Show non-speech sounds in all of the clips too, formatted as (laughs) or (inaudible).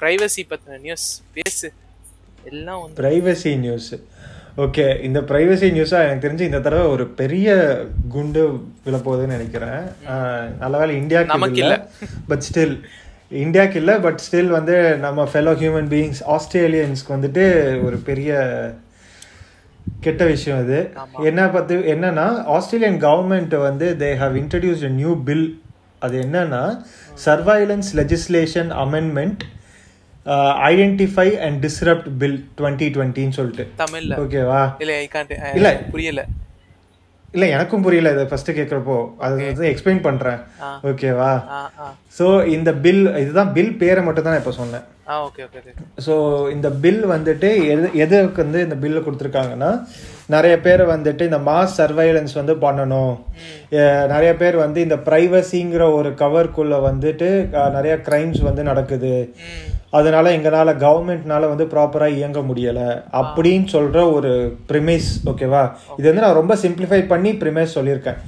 Privacy பத்தின news பேசு. எல்லாம் வந்து ப்ரைவசி நியூஸ் ஓகே இந்த ப்ரைவசி நியூஸாக எனக்கு தெரிஞ்சு இந்த தடவை ஒரு பெரிய குண்டு விழப்போகுதுன்னு நினைக்கிறேன். நல்ல வேளை இந்தியாவுக்கு இல்லை. பட் ஸ்டில் இந்தியாவுக்கு இல்லை பட் ஸ்டில் வந்து நம்ம ஃபெலோ ஹியூமன் பீயிங்ஸ் ஆஸ்திரேலியன்ஸ்க்கு வந்துட்டு ஒரு பெரிய கெட்ட விஷயம் இது என்ன பத்தி என்னன்னா ஆஸ்திரேலியன் கவர்மெண்ட் வந்து they have introduce a new bill அது என்னன்னா surveillance legislation amendment identify and disrupt bill twenty டுவெண்ட்டின்னு சொல்லிட்டு. தமிழ்ல. ஓகேவா இல்ல இல்ல. புரியல. இல்ல எனக்கும் புரியல இதை ஃபர்ஸ்ட் கேட்குறப்போ அது வந்து எக்ஸ்பிளைன் பண்றேன். ஓகேவா ஸோ இந்த பில் இதுதான் பில் பேரை மட்டும் தான் இப்போ சொன்னேன். ஸோ இந்த பில் வந்துட்டு எது எதுக்கு வந்து இந்த பில்லு கொடுத்துருக்காங்கன்னா நிறைய பேர் வந்துட்டு இந்த மாஸ் சர்வைலன்ஸ் வந்து பண்ணணும். நிறைய பேர் வந்து இந்த ப்ரைவசிங்கிற ஒரு கவர்க்குள்ள வந்துட்டு நிறைய கிரைம்ஸ் வந்து நடக்குது. அதனால எங்களால கவர்மெண்ட்னால வந்து ப்ராப்பராக இயங்க முடியலை. அப்படின்னு சொல்ற ஒரு ப்ரிமைஸ் ஓகேவா இது வந்து நான் ரொம்ப சிம்பிளிஃபை பண்ணி ப்ரிமைஸ் சொல்லியிருக்கேன்.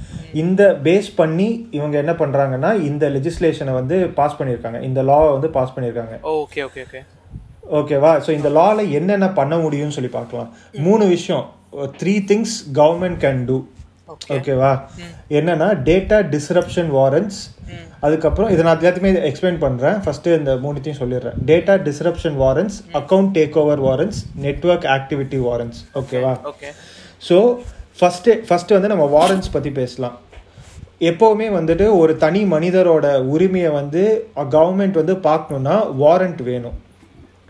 இந்த பேஸ் பண்ணி இவங்க என்ன பண்றாங்கன்னா இந்த லெஜிஸ்லேஷனை வந்து பாஸ் பண்ணியிருக்காங்க. இந்த லாவை வந்து பாஸ் பண்ணியிருக்காங்க. ஓகே ஓகே ஓகே ஓகேவா ஸோ இந்த லால என்னென்ன பண்ண முடியும்னு சொல்லி பார்க்கலாம். மூணு விஷயம். Three things government can do ஓகேவா என்னன்னா டேட்டா டிஸ்ரப்ஷன் வாரண்ட்ஸ் அதுக்கப்புறம் இதை நான் எல்லாத்தையுமே எக்ஸ்பிளைன் பண்ணுறேன் ஃபஸ்ட்டு இந்த மூணுத்தையும் சொல்லிடுறேன். Data disruption warrants account take over warrants network activity warrants ஓகேவா ஓகே ஸோ ஃபஸ்ட்டு ஃபஸ்ட்டு வந்து நம்ம வாரண்ட்ஸ் பற்றி பேசலாம். எப்போவுமே வந்துட்டு ஒரு தனி மனிதரோட உரிமையை வந்து கவர்மெண்ட் வந்து பார்க்கணுன்னா வாரண்ட் வேணும்.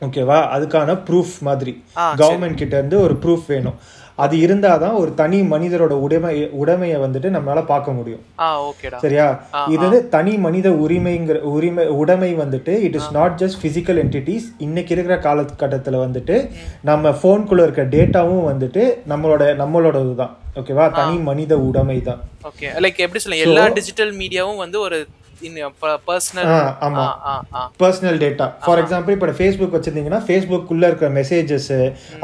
ஓகேவா அதுக்கான ப்ரூஃப் மாதிரி. கவர்மெண்ட் கிட்ட இருந்து ஒரு ப்ரூஃப் வேணும். அது இருந்தால் தான் ஒரு தனி மனிதரோட உடைமை உடைமையை வந்துட்டு நம்மளால பார்க்க முடியும். சரியா? இது வந்து தனி மனித உரிமைங்கிற உரிமை உடைமை வந்துட்டு it is not just physical entities இன்னைக்கு இருக்கிற காலகட்டத்தில் வந்துட்டு நம்ம ஃபோனுக்குள்ள இருக்க டேட்டாவும் வந்துட்டு நம்மளோட நம்மளோடது தான் ஓகேவா தனி மனித உடைமை தான் ஓகே லைக் எப்படி சொல்ல எல்லா டிஜிட்டல் மீடியாவும் வந்து ஒரு பர்சனல் ஆ ஆமா. பர்சனல் டேட்டா ஃபார் எக்ஸாம்பிள் இப்போ ஃபேஸ்புக் வச்சிருந்தீங்கன்னா ஃபேஸ்புக்குள்ள இருக்கிற மெசேஜஸ்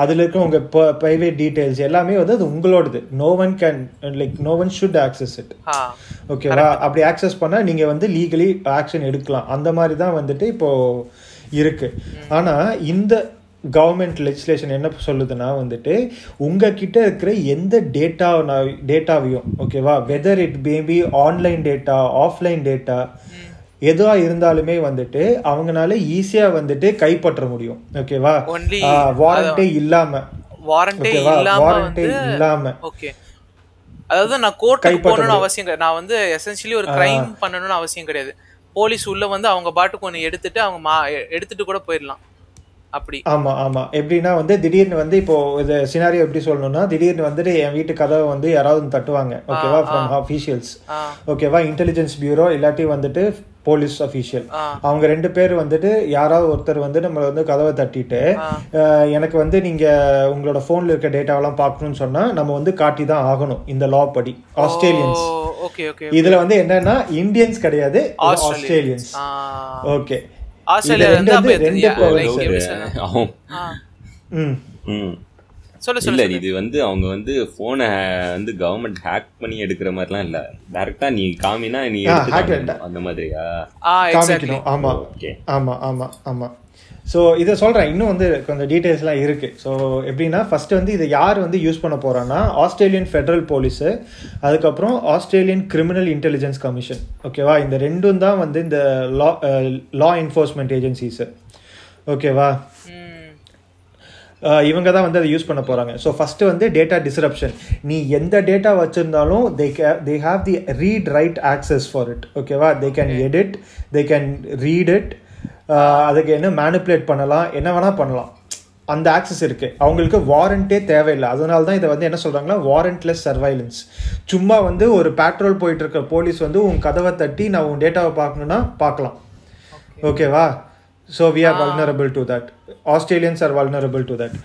அதுல இருக்க உங்க ப்ரைவேட் டீடைல்ஸ் எல்லாமே வந்து அது உங்களோடது. No one can like no one should access it ஓகேவா அப்படி ஆக்சஸ் பண்ணா நீங்க வந்து லீகலி ஆக்ஷன் எடுக்கலாம். அந்த மாதிரி தான் வந்துட்டு இப்போ இருக்கு. ஆனா இந்த கவர்மெண்ட் லெஜிஸ்லேஷன் என்ன சொல்லுதுன்னா வந்துட்டு உங்ககிட்ட இருக்கிற எந்த டேட்டா டேட்டாவையும் ஓகேவா whether it maybe online data offline data எதுவா இருந்தாலுமே வந்துட்டு அவங்கனால ஈஸியா வந்துட்டு கைப்பற்ற முடியும் ஓகேவா வாரண்டே இல்லாம வாரண்டே ஓகேவா இல்லாம வாரண்டே வந்து இல்லாம. ஓகே அதாவது நான் கோர்ட்டுக்கு போகணும்னு அவசியம் கிடையாது. நான் வந்து எசென்ஷியலி ஒரு கிரைம் பண்ணணும்னு அவசியம் கிடையாது. போலீஸ் உள்ள வந்து அவங்க பாட்டுக்கு ஒன்று எடுத்துட்டு அவங்க மா எடுத்துட்டு கூட போயிடலாம். அப்படி. ஆமா ஆமா. எப்படின்னா வந்து திடீர்னு வந்து இப்போ இது சினாரியோ எப்படி சொல்லணும்னா திடீர்னு வந்துட்டு என் வீட்டு கதவை வந்து யாராவது தட்டுவாங்க. ஓகேவா ஃப்ரம் அஃபீஷியல்ஸ் ஓகேவா இன்டெலிஜென்ஸ் பியூரோ இல்லாட்டி வந்துட்டு போலீஸ் அஃபீஷியல். அவங்க ரெண்டு பேர் வந்துட்டு யாராவது ஒருத்தர் வந்து நம்மள வந்து கதவை தட்டிட்டு எனக்கு வந்து நீங்க உங்களோட போன்ல இருக்க டேட்டாவெல்லாம் பார்க்கணும்னு சொன்னா நம்ம வந்து காட்டி தான் ஆகணும் இந்த லா படி. ஆஸ்திரேலியன்ஸ் இதுல வந்து என்னன்னா இந்தியன்ஸ் கிடையாது ஆஸ்திரேலியன்ஸ் ஓகே ஆஸ்திரேலியா ரெண்டு வந்து சொல்ல- இல்ல இது வந்து அவங்க வந்து போனை வந்து கவர்மெண்ட் ஹேக் பண்ணி எடுக்கிற மாதிரிலாம் இல்ல. டைரக்டா நீ காமினா நீ. அந்த மாதிரியா? ஆ எக்ஸாக்ட்லி காமிக்கணும் ஆமா. ஓகே ஆமா ஆமா ஆமா. ஸோ இதை சொல்கிறேன் இன்னும் வந்து கொஞ்சம் டீட்டெயில்ஸ்லாம் இருக்குது ஸோ எப்படின்னா ஃபர்ஸ்ட் வந்து இதை யார் வந்து யூஸ் பண்ண போகிறான்னா ஆஸ்திரேலியன் ஃபெடரல் போலீஸு அதுக்கப்புறம் ஆஸ்திரேலியன் கிரிமினல் இன்டெலிஜென்ஸ் கமிஷன் ஓகேவா இந்த ரெண்டும் தான் வந்து இந்த லா லா என்ஃபோர்ஸ்மெண்ட் ஏஜென்சிஸு ஓகேவா இவங்க தான் வந்து அதை யூஸ் பண்ண போகிறாங்க ஸோ ஃபஸ்ட்டு வந்து டேட்டா டிஸ்ரப்ஷன் நீ எந்த டேட்டா வச்சுருந்தாலும் they K they have the read write access for it ஓகேவா they can edit they can read it அதுக்கு என்ன மேனிப்புலேட் பண்ணலாம் என்ன வேணால் பண்ணலாம். அந்த ஆக்சஸ் இருக்குது அவங்களுக்கு வாரண்ட்டே தேவையில்லை. அதனால தான் இதை வந்து என்ன சொல்கிறாங்கன்னா வாரண்ட்லெஸ் சர்வைலன்ஸ் சும்மா வந்து ஒரு பேட்ரோல் போயிட்டு இருக்க போலீஸ் வந்து உன் கதவை தட்டி நான் உன் டேட்டாவை பார்க்கணுன்னா பார்க்கலாம். ஓகேவா so we are vulnerable to that Australians are vulnerable to that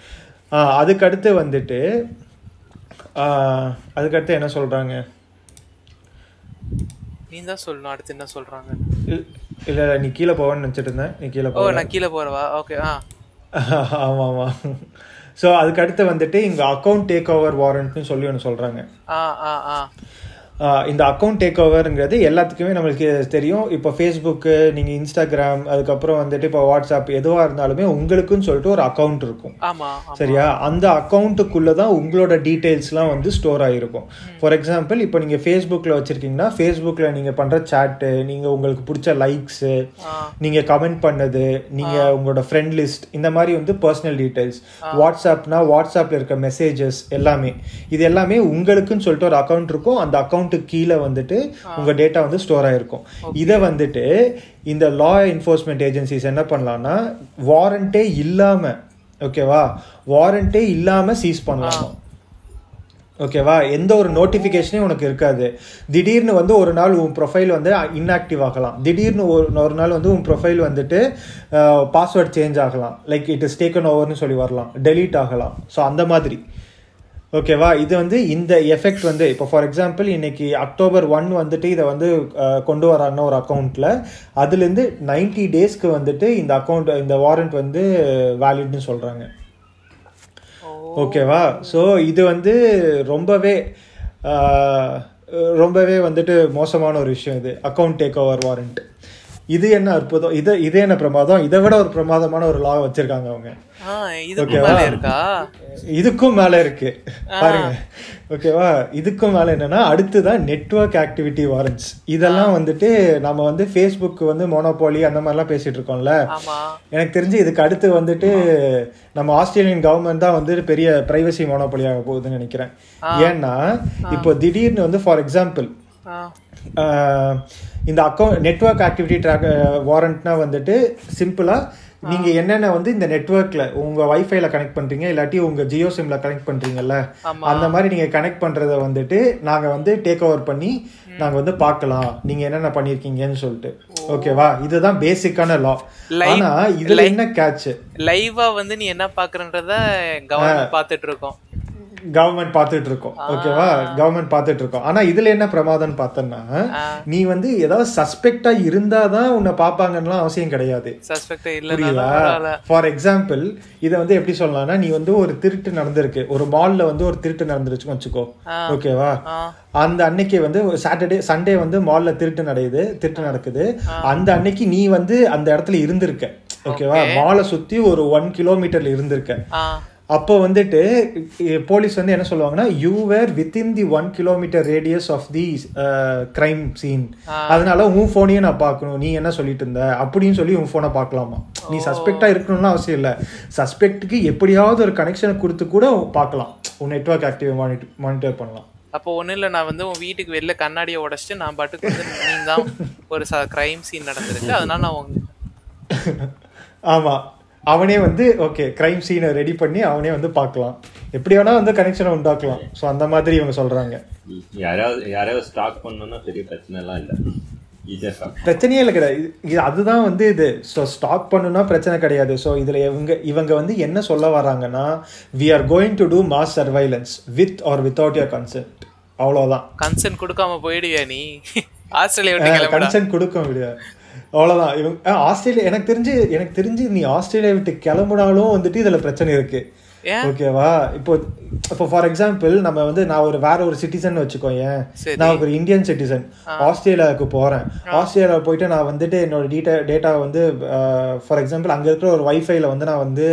அதுக்கடுத்து வந்துட்டு அதுக்கடுத்து என்ன சொல்கிறாங்க நீ தான் சொல்லணும் அடுத்து என்ன சொல்றாங்க? இல்லை நீ கீழே போவேன்னு நினச்சிட்டு இருந்தேன். நீ கீழே போ நான் கீழே போறவா? ஓகே ஆ. ஆமாம் ஆமாம் ஸோ அதுக்கடுத்து வந்துட்டு இங்கே அக்கௌண்ட் டேக் ஓவர் வாரண்ட்னு சொல்லி ஒன்று சொல்கிறாங்க ஆ ஆ ஆ. இந்த அக்கௌண்ட் டேக் ஓவருங்கிறது எல்லாத்துக்குமே நம்மளுக்கு தெரியும். இப்போ ஃபேஸ்புக்கு நீங்கள் இன்ஸ்டாகிராம் அதுக்கப்புறம் வந்துட்டு இப்போ வாட்ஸ்அப் எதுவாக இருந்தாலுமே உங்களுக்குன்னு சொல்லிட்டு ஒரு அக்கௌண்ட் இருக்கும். சரியா? அந்த அக்கௌண்ட்டுக்குள்ளே தான் உங்களோட டீட்டெயில்ஸ்லாம் வந்து ஸ்டோர் ஆகிருக்கும் ஃபார் எக்ஸாம்பிள் இப்போ நீங்கள் ஃபேஸ்புக்கில் வச்சுருக்கீங்கன்னா ஃபேஸ்புக்கில் நீங்கள் பண்ணுற சேட்டு நீங்கள் உங்களுக்கு பிடிச்ச லைக்ஸு. நீங்கள் கமெண்ட் பண்ணது நீங்கள் உங்களோட ஃப்ரெண்ட் லிஸ்ட் இந்த மாதிரி வந்து பர்சனல் டீட்டெயில்ஸ் வாட்ஸ்அப்னா வாட்ஸ்அப்பில் இருக்க மெசேஜஸ் எல்லாமே. இது எல்லாமே உங்களுக்குன்னு சொல்லிட்டு ஒரு அக்கௌண்ட் இருக்கும். அந்த அக்கௌண்ட்டுக்கு கீழே வந்துட்டு உங்கள் டேட்டா வந்து ஸ்டோர் ஆகிருக்கும் இதை வந்துட்டு இந்த லா என்ஃபோர்ஸ்மெண்ட் ஏஜென்சிஸ் என்ன பண்ணலாம்னா வாரண்ட்டே இல்லாமல் ஓகேவா வாரண்ட்டே இல்லாமல் சீஸ் பண்ணலாமா. ஓகேவா எந்த ஒரு நோட்டிஃபிகேஷனே உனக்கு இருக்காது. திடீர்னு வந்து ஒரு நாள் உன் ப்ரொஃபைல் வந்து இன்ஆக்டிவ் ஆகலாம். திடீர்னு ஒரு ஒரு நாள் வந்து உன் ப்ரொஃபைல் வந்துட்டு பாஸ்வேர்ட் சேஞ்ச் ஆகலாம். லைக் இட் இஸ் டேக்கன் ஓவர்னு சொல்லி வரலாம். டெலீட் ஆகலாம். ஸோ அந்த மாதிரி. ஓகேவா இது வந்து இந்த எஃபெக்ட் வந்து இப்போ ஃபார் எக்ஸாம்பிள் இன்னைக்கு அக்டோபர் ஒன் வந்துட்டு இதை வந்து கொண்டு வராங்கன்னா ஒரு அக்கௌண்ட்டில் அதுலேருந்து நைன்டி டேஸ்க்கு வந்துட்டு இந்த அக்கௌண்ட் இந்த வாரண்ட் வந்து வேலிட்னு சொல்கிறாங்க ஓகேவா ஸோ இது வந்து ரொம்பவே ரொம்பவே வந்துட்டு மோசமான ஒரு விஷயம் இது அக்கௌண்ட் டேக் ஓவர் வாரண்ட் இது என்ன அற்புதம்? இது இது என்ன பிரமாதம்? இதை விட ஒரு பிரமாதமான ஒரு லா வச்சிருக்காங்க அவங்க. இருக்கா? இதுக்கும் மேல இருக்கு. பாருங்க. ஓகேவா? இதுக்கும் மேல என்னன்னா அடுத்துதான் நெட்வொர்க் ஆக்டிவிட்டி வாரண்ட்ஸ் இதெல்லாம் வந்துட்டு நம்ம வந்து ஃபேஸ்புக் வந்து மோனோபாலி அந்த மாதிரிலாம் பேசிட்டு இருக்கோம்ல. எனக்கு தெரிஞ்சு இதுக்கு அடுத்து வந்துட்டு நம்ம ஆஸ்திரேலியன் கவர்மெண்ட் தான் வந்து பெரிய பிரைவசி மோனோபாலி ஆக போகுதுன்னு நினைக்கிறேன். ஏன்னா இப்போ திடீர்னு வந்து ஃபார் எக்ஸாம்பிள் இந்த அக்கௌண்ட் நெட்வொர்க் ஆக்டிவிட்டி ட்ராக் வாரண்ட்னா வந்துட்டு சிம்பிளா நீங்க என்னென்ன வந்து இந்த நெட்வொர்க்ல உங்க வைஃபைல கனெக்ட் பண்றீங்க இல்லாட்டி உங்க ஜியோ சிம்ல கனெக்ட் பண்றீங்கல்ல ஆமா. அந்த மாதிரி நீங்க கனெக்ட் பண்றத வந்துட்டு நாங்க வந்து டேக் ஓவர் பண்ணி நாங்க வந்து பார்க்கலாம். நீங்க என்னென்ன பண்ணிருக்கீங்கன்னு சொல்லிட்டு. ஓகேவா இதுதான் பேசிக்கான லா Live- ஆனா இதுல என்ன கேட்ச் லைவா வந்து நீ என்ன பாக்குறன்றத கவர்மெண்ட் பாத்துட்டு இருக்கோம். கவர்மெண்ட் பார்த்துட்டு இருக்கோம் ஓகேவா? கவர்மெண்ட் பார்த்துட்டு இருக்கோம் ஆனா இதுல என்ன பிரமாதம்னு பார்த்தோன்னா நீ வந்து ஏதாவது சஸ்பெக்டா இருந்தாதான் உன்னை பார்ப்பாங்கன்னு அவசியம் கிடையாது. புரியுதா? ஃபார் எக்ஸாம்பிள் இதை வந்து எப்படி சொல்லலாம்னா நீ வந்து ஒரு திருட்டு நடந்திருக்கு. ஒரு மால்ல வந்து ஒரு திருட்டு நடந்துருச்சுன்னு வச்சுக்கோ. ஓகேவா. அந்த அன்னைக்கு வந்து சாட்டர்டே சண்டே வந்து மால்ல திருட்டு நடக்குது திருட்டு நடக்குது. அந்த அன்னைக்கு நீ வந்து அந்த இடத்துல இருந்திருக்க. ஓகேவா? மாலை சுத்தி ஒரு ஒன் கிலோமீட்டர்ல இருந்திருக்க. அப்போ வந்துட்டு போலீஸ் வந்து என்ன சொல்லுவாங்கன்னா you were within the one kilometre radius of the crime scene அதனால உன் ஃபோனையும் நான் பார்க்கணும். நீ என்ன சொல்லிட்டு இருந்த? அப்படின்னு சொல்லி உன் ஃபோனை பார்க்கலாமா? நீ சஸ்பெக்டா இருக்கணும்னு அவசியம் இல்லை. சஸ்பெக்ட்டுக்கு எப்படியாவது ஒரு கனெக்ஷனை கொடுத்து கூட பார்க்கலாம். உன் நெட்வொர்க் ஆக்டிவ் மானிட்டர் மானிட்டர் பண்ணலாம். அப்போ ஒண்ணும் இல்ல நான் வந்து உன் வீட்டுக்கு வெளில கண்ணாடியை உடைச்சிட்டு நான் பாட்டுக்கு வந்து நீ தான் ஒரு கிரைம் சீன் நடந்திருக்கு. அதனால நான் உங்க ஆமா. அவனே வந்து ஓகே கிரைம் சீனை ரெடி பண்ணி அவனே வந்து பார்க்கலாம். எப்படி வேணா வந்து கனெக்ஷனை உண்டாக்கலாம். ஸோ அந்த மாதிரி இவங்க சொல்றாங்க. யாராவது யாராவது ஸ்டாக் பண்ணணும்னா பெரிய பிரச்சனை எல்லாம் இல்லை பிரச்சனையே இல்லை கிடையாது இது- அதுதான் வந்து இது. ஸோ ஸ்டாக் பண்ணுனா பிரச்சனை கிடையாது. ஸோ இதில் இவங்க இவங்க வந்து என்ன சொல்ல வராங்கன்னா we are going to do mass surveillance with or without your consent அவ்வளோதான் கன்சென்ட் கொடுக்காம போயிடுவியா நீ? ஆஸ்திரேலியா கன்சென்ட் கொடுக்க முடியாது அவ்வளோதான் இவங்க ஆஸ்திரேலியா எனக்கு தெரிஞ்சு எனக்கு தெரிஞ்சு நீ ஆஸ்திரேலியா விட்டு கிளம்புனாலும் வந்துட்டு இதில் பிரச்சனை இருக்கு. ஏன்? ஓகேவா இப்போ இப்போ ஃபார் எக்ஸாம்பிள் நம்ம வந்து நான் ஒரு வேற ஒரு சிட்டிசன் வச்சுக்கோ ஏன். நான் ஒரு இந்தியன் சிட்டிசன் ஆஸ்திரேலியாவுக்கு போறேன். ஆஸ்திரேலியா போயிட்டு நான் வந்துட்டு என்னோட டீட்டா டேட்டா வந்து ஃபார் எக்ஸாம்பிள் அங்க இருக்கிற ஒரு வைஃபைல வந்து நான் வந்து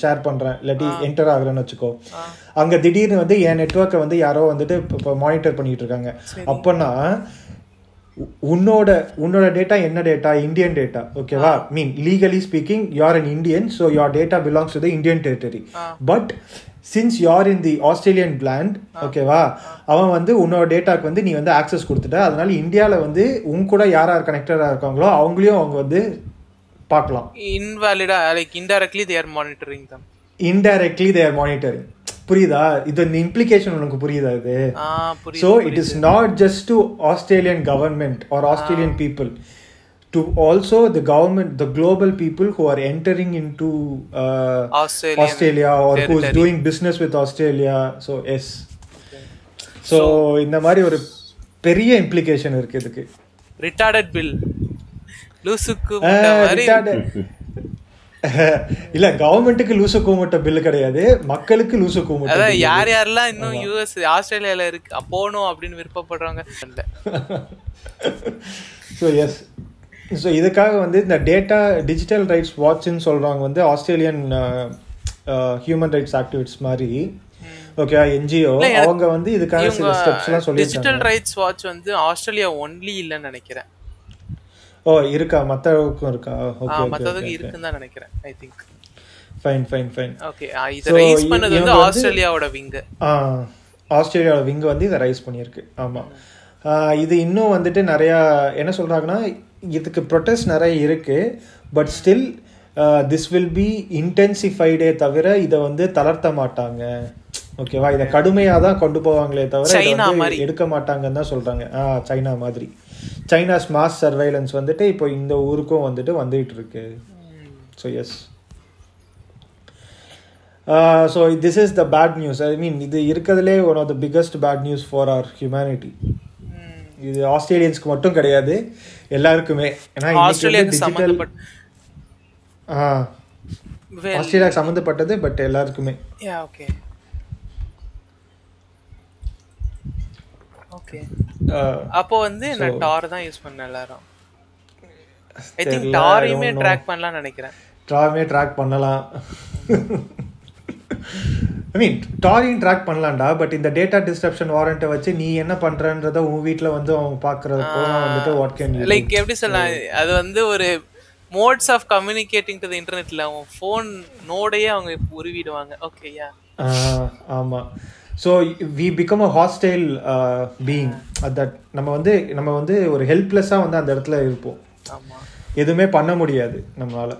ஷேர் பண்றேன். இல்லாட்டி என்டர் ஆகுறேன்னு வச்சுக்கோ. அங்க திடீர்னு வந்து என் நெட்ஒர்க்கை வந்து யாரோ வந்துட்டு இப்போ மானிட்டர் பண்ணிட்டு இருக்காங்க. அப்போனா உன்னோட உன்னோட டேட்டா என்ன டேட்டா இந்தியன் டேட்டா ஓகேவா mean legally speaking you're an Indian so your data belongs to the Indian territory but since you're in the Australian land ஓகேவா அவன் வந்து உன்னோட டேட்டாக்கு வந்து நீ வந்து ஆக்சஸ் கொடுத்துட்ட. அதனால இந்தியாவில் வந்து உன் கூட யார் யார் கனெக்டடாக இருக்காங்களோ அவங்களையும் அவங்க வந்து பார்க்கலாம். இன்வாலிடா like indirectly they are monitoring them indirectly they're monitoring புரியுதா இது இந்த இம்ப்ளிகேஷன் உனக்கு புரியுதா இது ஆ புரியுது So it is not just to Australian government or Australian people, to also the government, the global people who are entering into uh, Australian Australia or who's territory. doing business with Australia. So yes. So இந்த மாதிரி ஒரு பெரிய implication இருக்கு இதுக்கு retarded bill லூசுக்கு ஆ, விட்ட மாதிரி retarded- (laughs) இல்ல கவர்மெண்ட்டுக்கு லூசு கூமுட்ட பில்லு கிடையாது. மக்களுக்கு லூசு கூமுட்ட அதான் யார் யாரெல்லாம் இன்னும் யூஎஸ் ஆஸ்திரேலியால இருக்கு போகணும் அப்படின்னு விருப்பப்படுறாங்க இல்ல (laughs) ஸோ எஸ் ஸோ இதுக்காக வந்து இந்த டேட்டா டிஜிட்டல் ரைட்ஸ் வாட்ச்னு சொல்கிறவங்க வந்து ஆஸ்திரேலியன் ஹியூமன் ரைட்ஸ் ஆக்டிவிட்ஸ் மாதிரி. ஓகே என்ஜிஓ அவங்க வந்து இதுக்காக சில ஸ்டெப்ஸ்லாம் சொல்லியிருக்காங்க. டிஜிட்டல் ரைட்ஸ் வாட்ச் வந்து ஆஸ்திரேலியா ஒன்லி இல்லைன்னு நினைக்கிறேன். ஓ இருக்கா? மற்றவருக்கும் இருக்கா? ஓகே மத்ததுக்கு இருக்குன்னு தான் நினைக்கிறேன் I think fine fine fine okay இதை ரைஸ் பண்ணது வந்து ஆஸ்திரேலியாவோட விங்கு ஆ ஆஸ்திரேலியாவோட விங் வந்து இதை ரைஸ் பண்ணியிருக்கு. ஆமாம் இது இன்னும் வந்துட்டு நிறையா என்ன சொல்கிறாங்கன்னா இதுக்கு ப்ரொட்டஸ்ட் நிறைய இருக்குது but still this will be இன்டென்சிஃபைடே தவிர இதை வந்து தளர்த்த மாட்டாங்க. ஓகேவா? இதை கடுமையாக தான் கொண்டு போவாங்களே தவிர மாதிரி. எடுக்க மாட்டாங்கன்னு தான் சொல்கிறாங்க ஆ சைனா மாதிரி. சைனாஸ் மாஸ் சர்வைலன்ஸ் வந்துட்டு இப்போ இந்த ஊருக்கும் வந்துட்டு வந்துகிட்டு இருக்கு. So yes so this is the bad news I mean இது இருக்கிறதுலே one of the biggest bad news for our humanity இது ஆஸ்திரேலியன்ஸ்க்கு மட்டும் கிடையாது எல்லாருக்குமே. ஏன்னா டிஜிட்டல் சம்மந்தப்பட்ட ஆ. Well, ஆஸ்திரேலியாவுக்கு சம்மந்தப்பட்டது பட் எல்லாருக்குமே. Yeah, ஓகே அப்போ வந்து நான் டார் தான் யூஸ் பண்ணேன் எல்லாரும். I think டாரையுமே. ட்ராக் பண்ணலாம்னு நினைக்கிறேன். ட்ராமே ட்ராக் பண்ணலாம். ஐ மீன் டாரியும் ட்ராக் பண்ணலாம்டா பட் இந்த டேட்டா டிஸ்ட்ரப்ஷன் வாரண்ட்டை வச்சு நீ என்ன பண்றன்றத உன் வீட்டில் வந்து அவங்க பார்க்கறதுக்கு வந்துட்டு வாட் கேன் லைக் எப்படி சொல்லலாம் அது வந்து ஒரு மோட்ஸ் ஆஃப் கம்யூனிகேட்டிங் டு இன்டர்நெட்ல அவங்க ஃபோன் நோடையே அவங்க உருவிடுவாங்க. ஓகே யா ஆமாம் so we become a hostile being that நம்ம வந்து நம்ம வந்து ஒரு ஹெல்ப்லெஸ்ஸாக வந்து அந்த இடத்துல இருப்போம். எதுவுமே பண்ண முடியாது நம்மளால.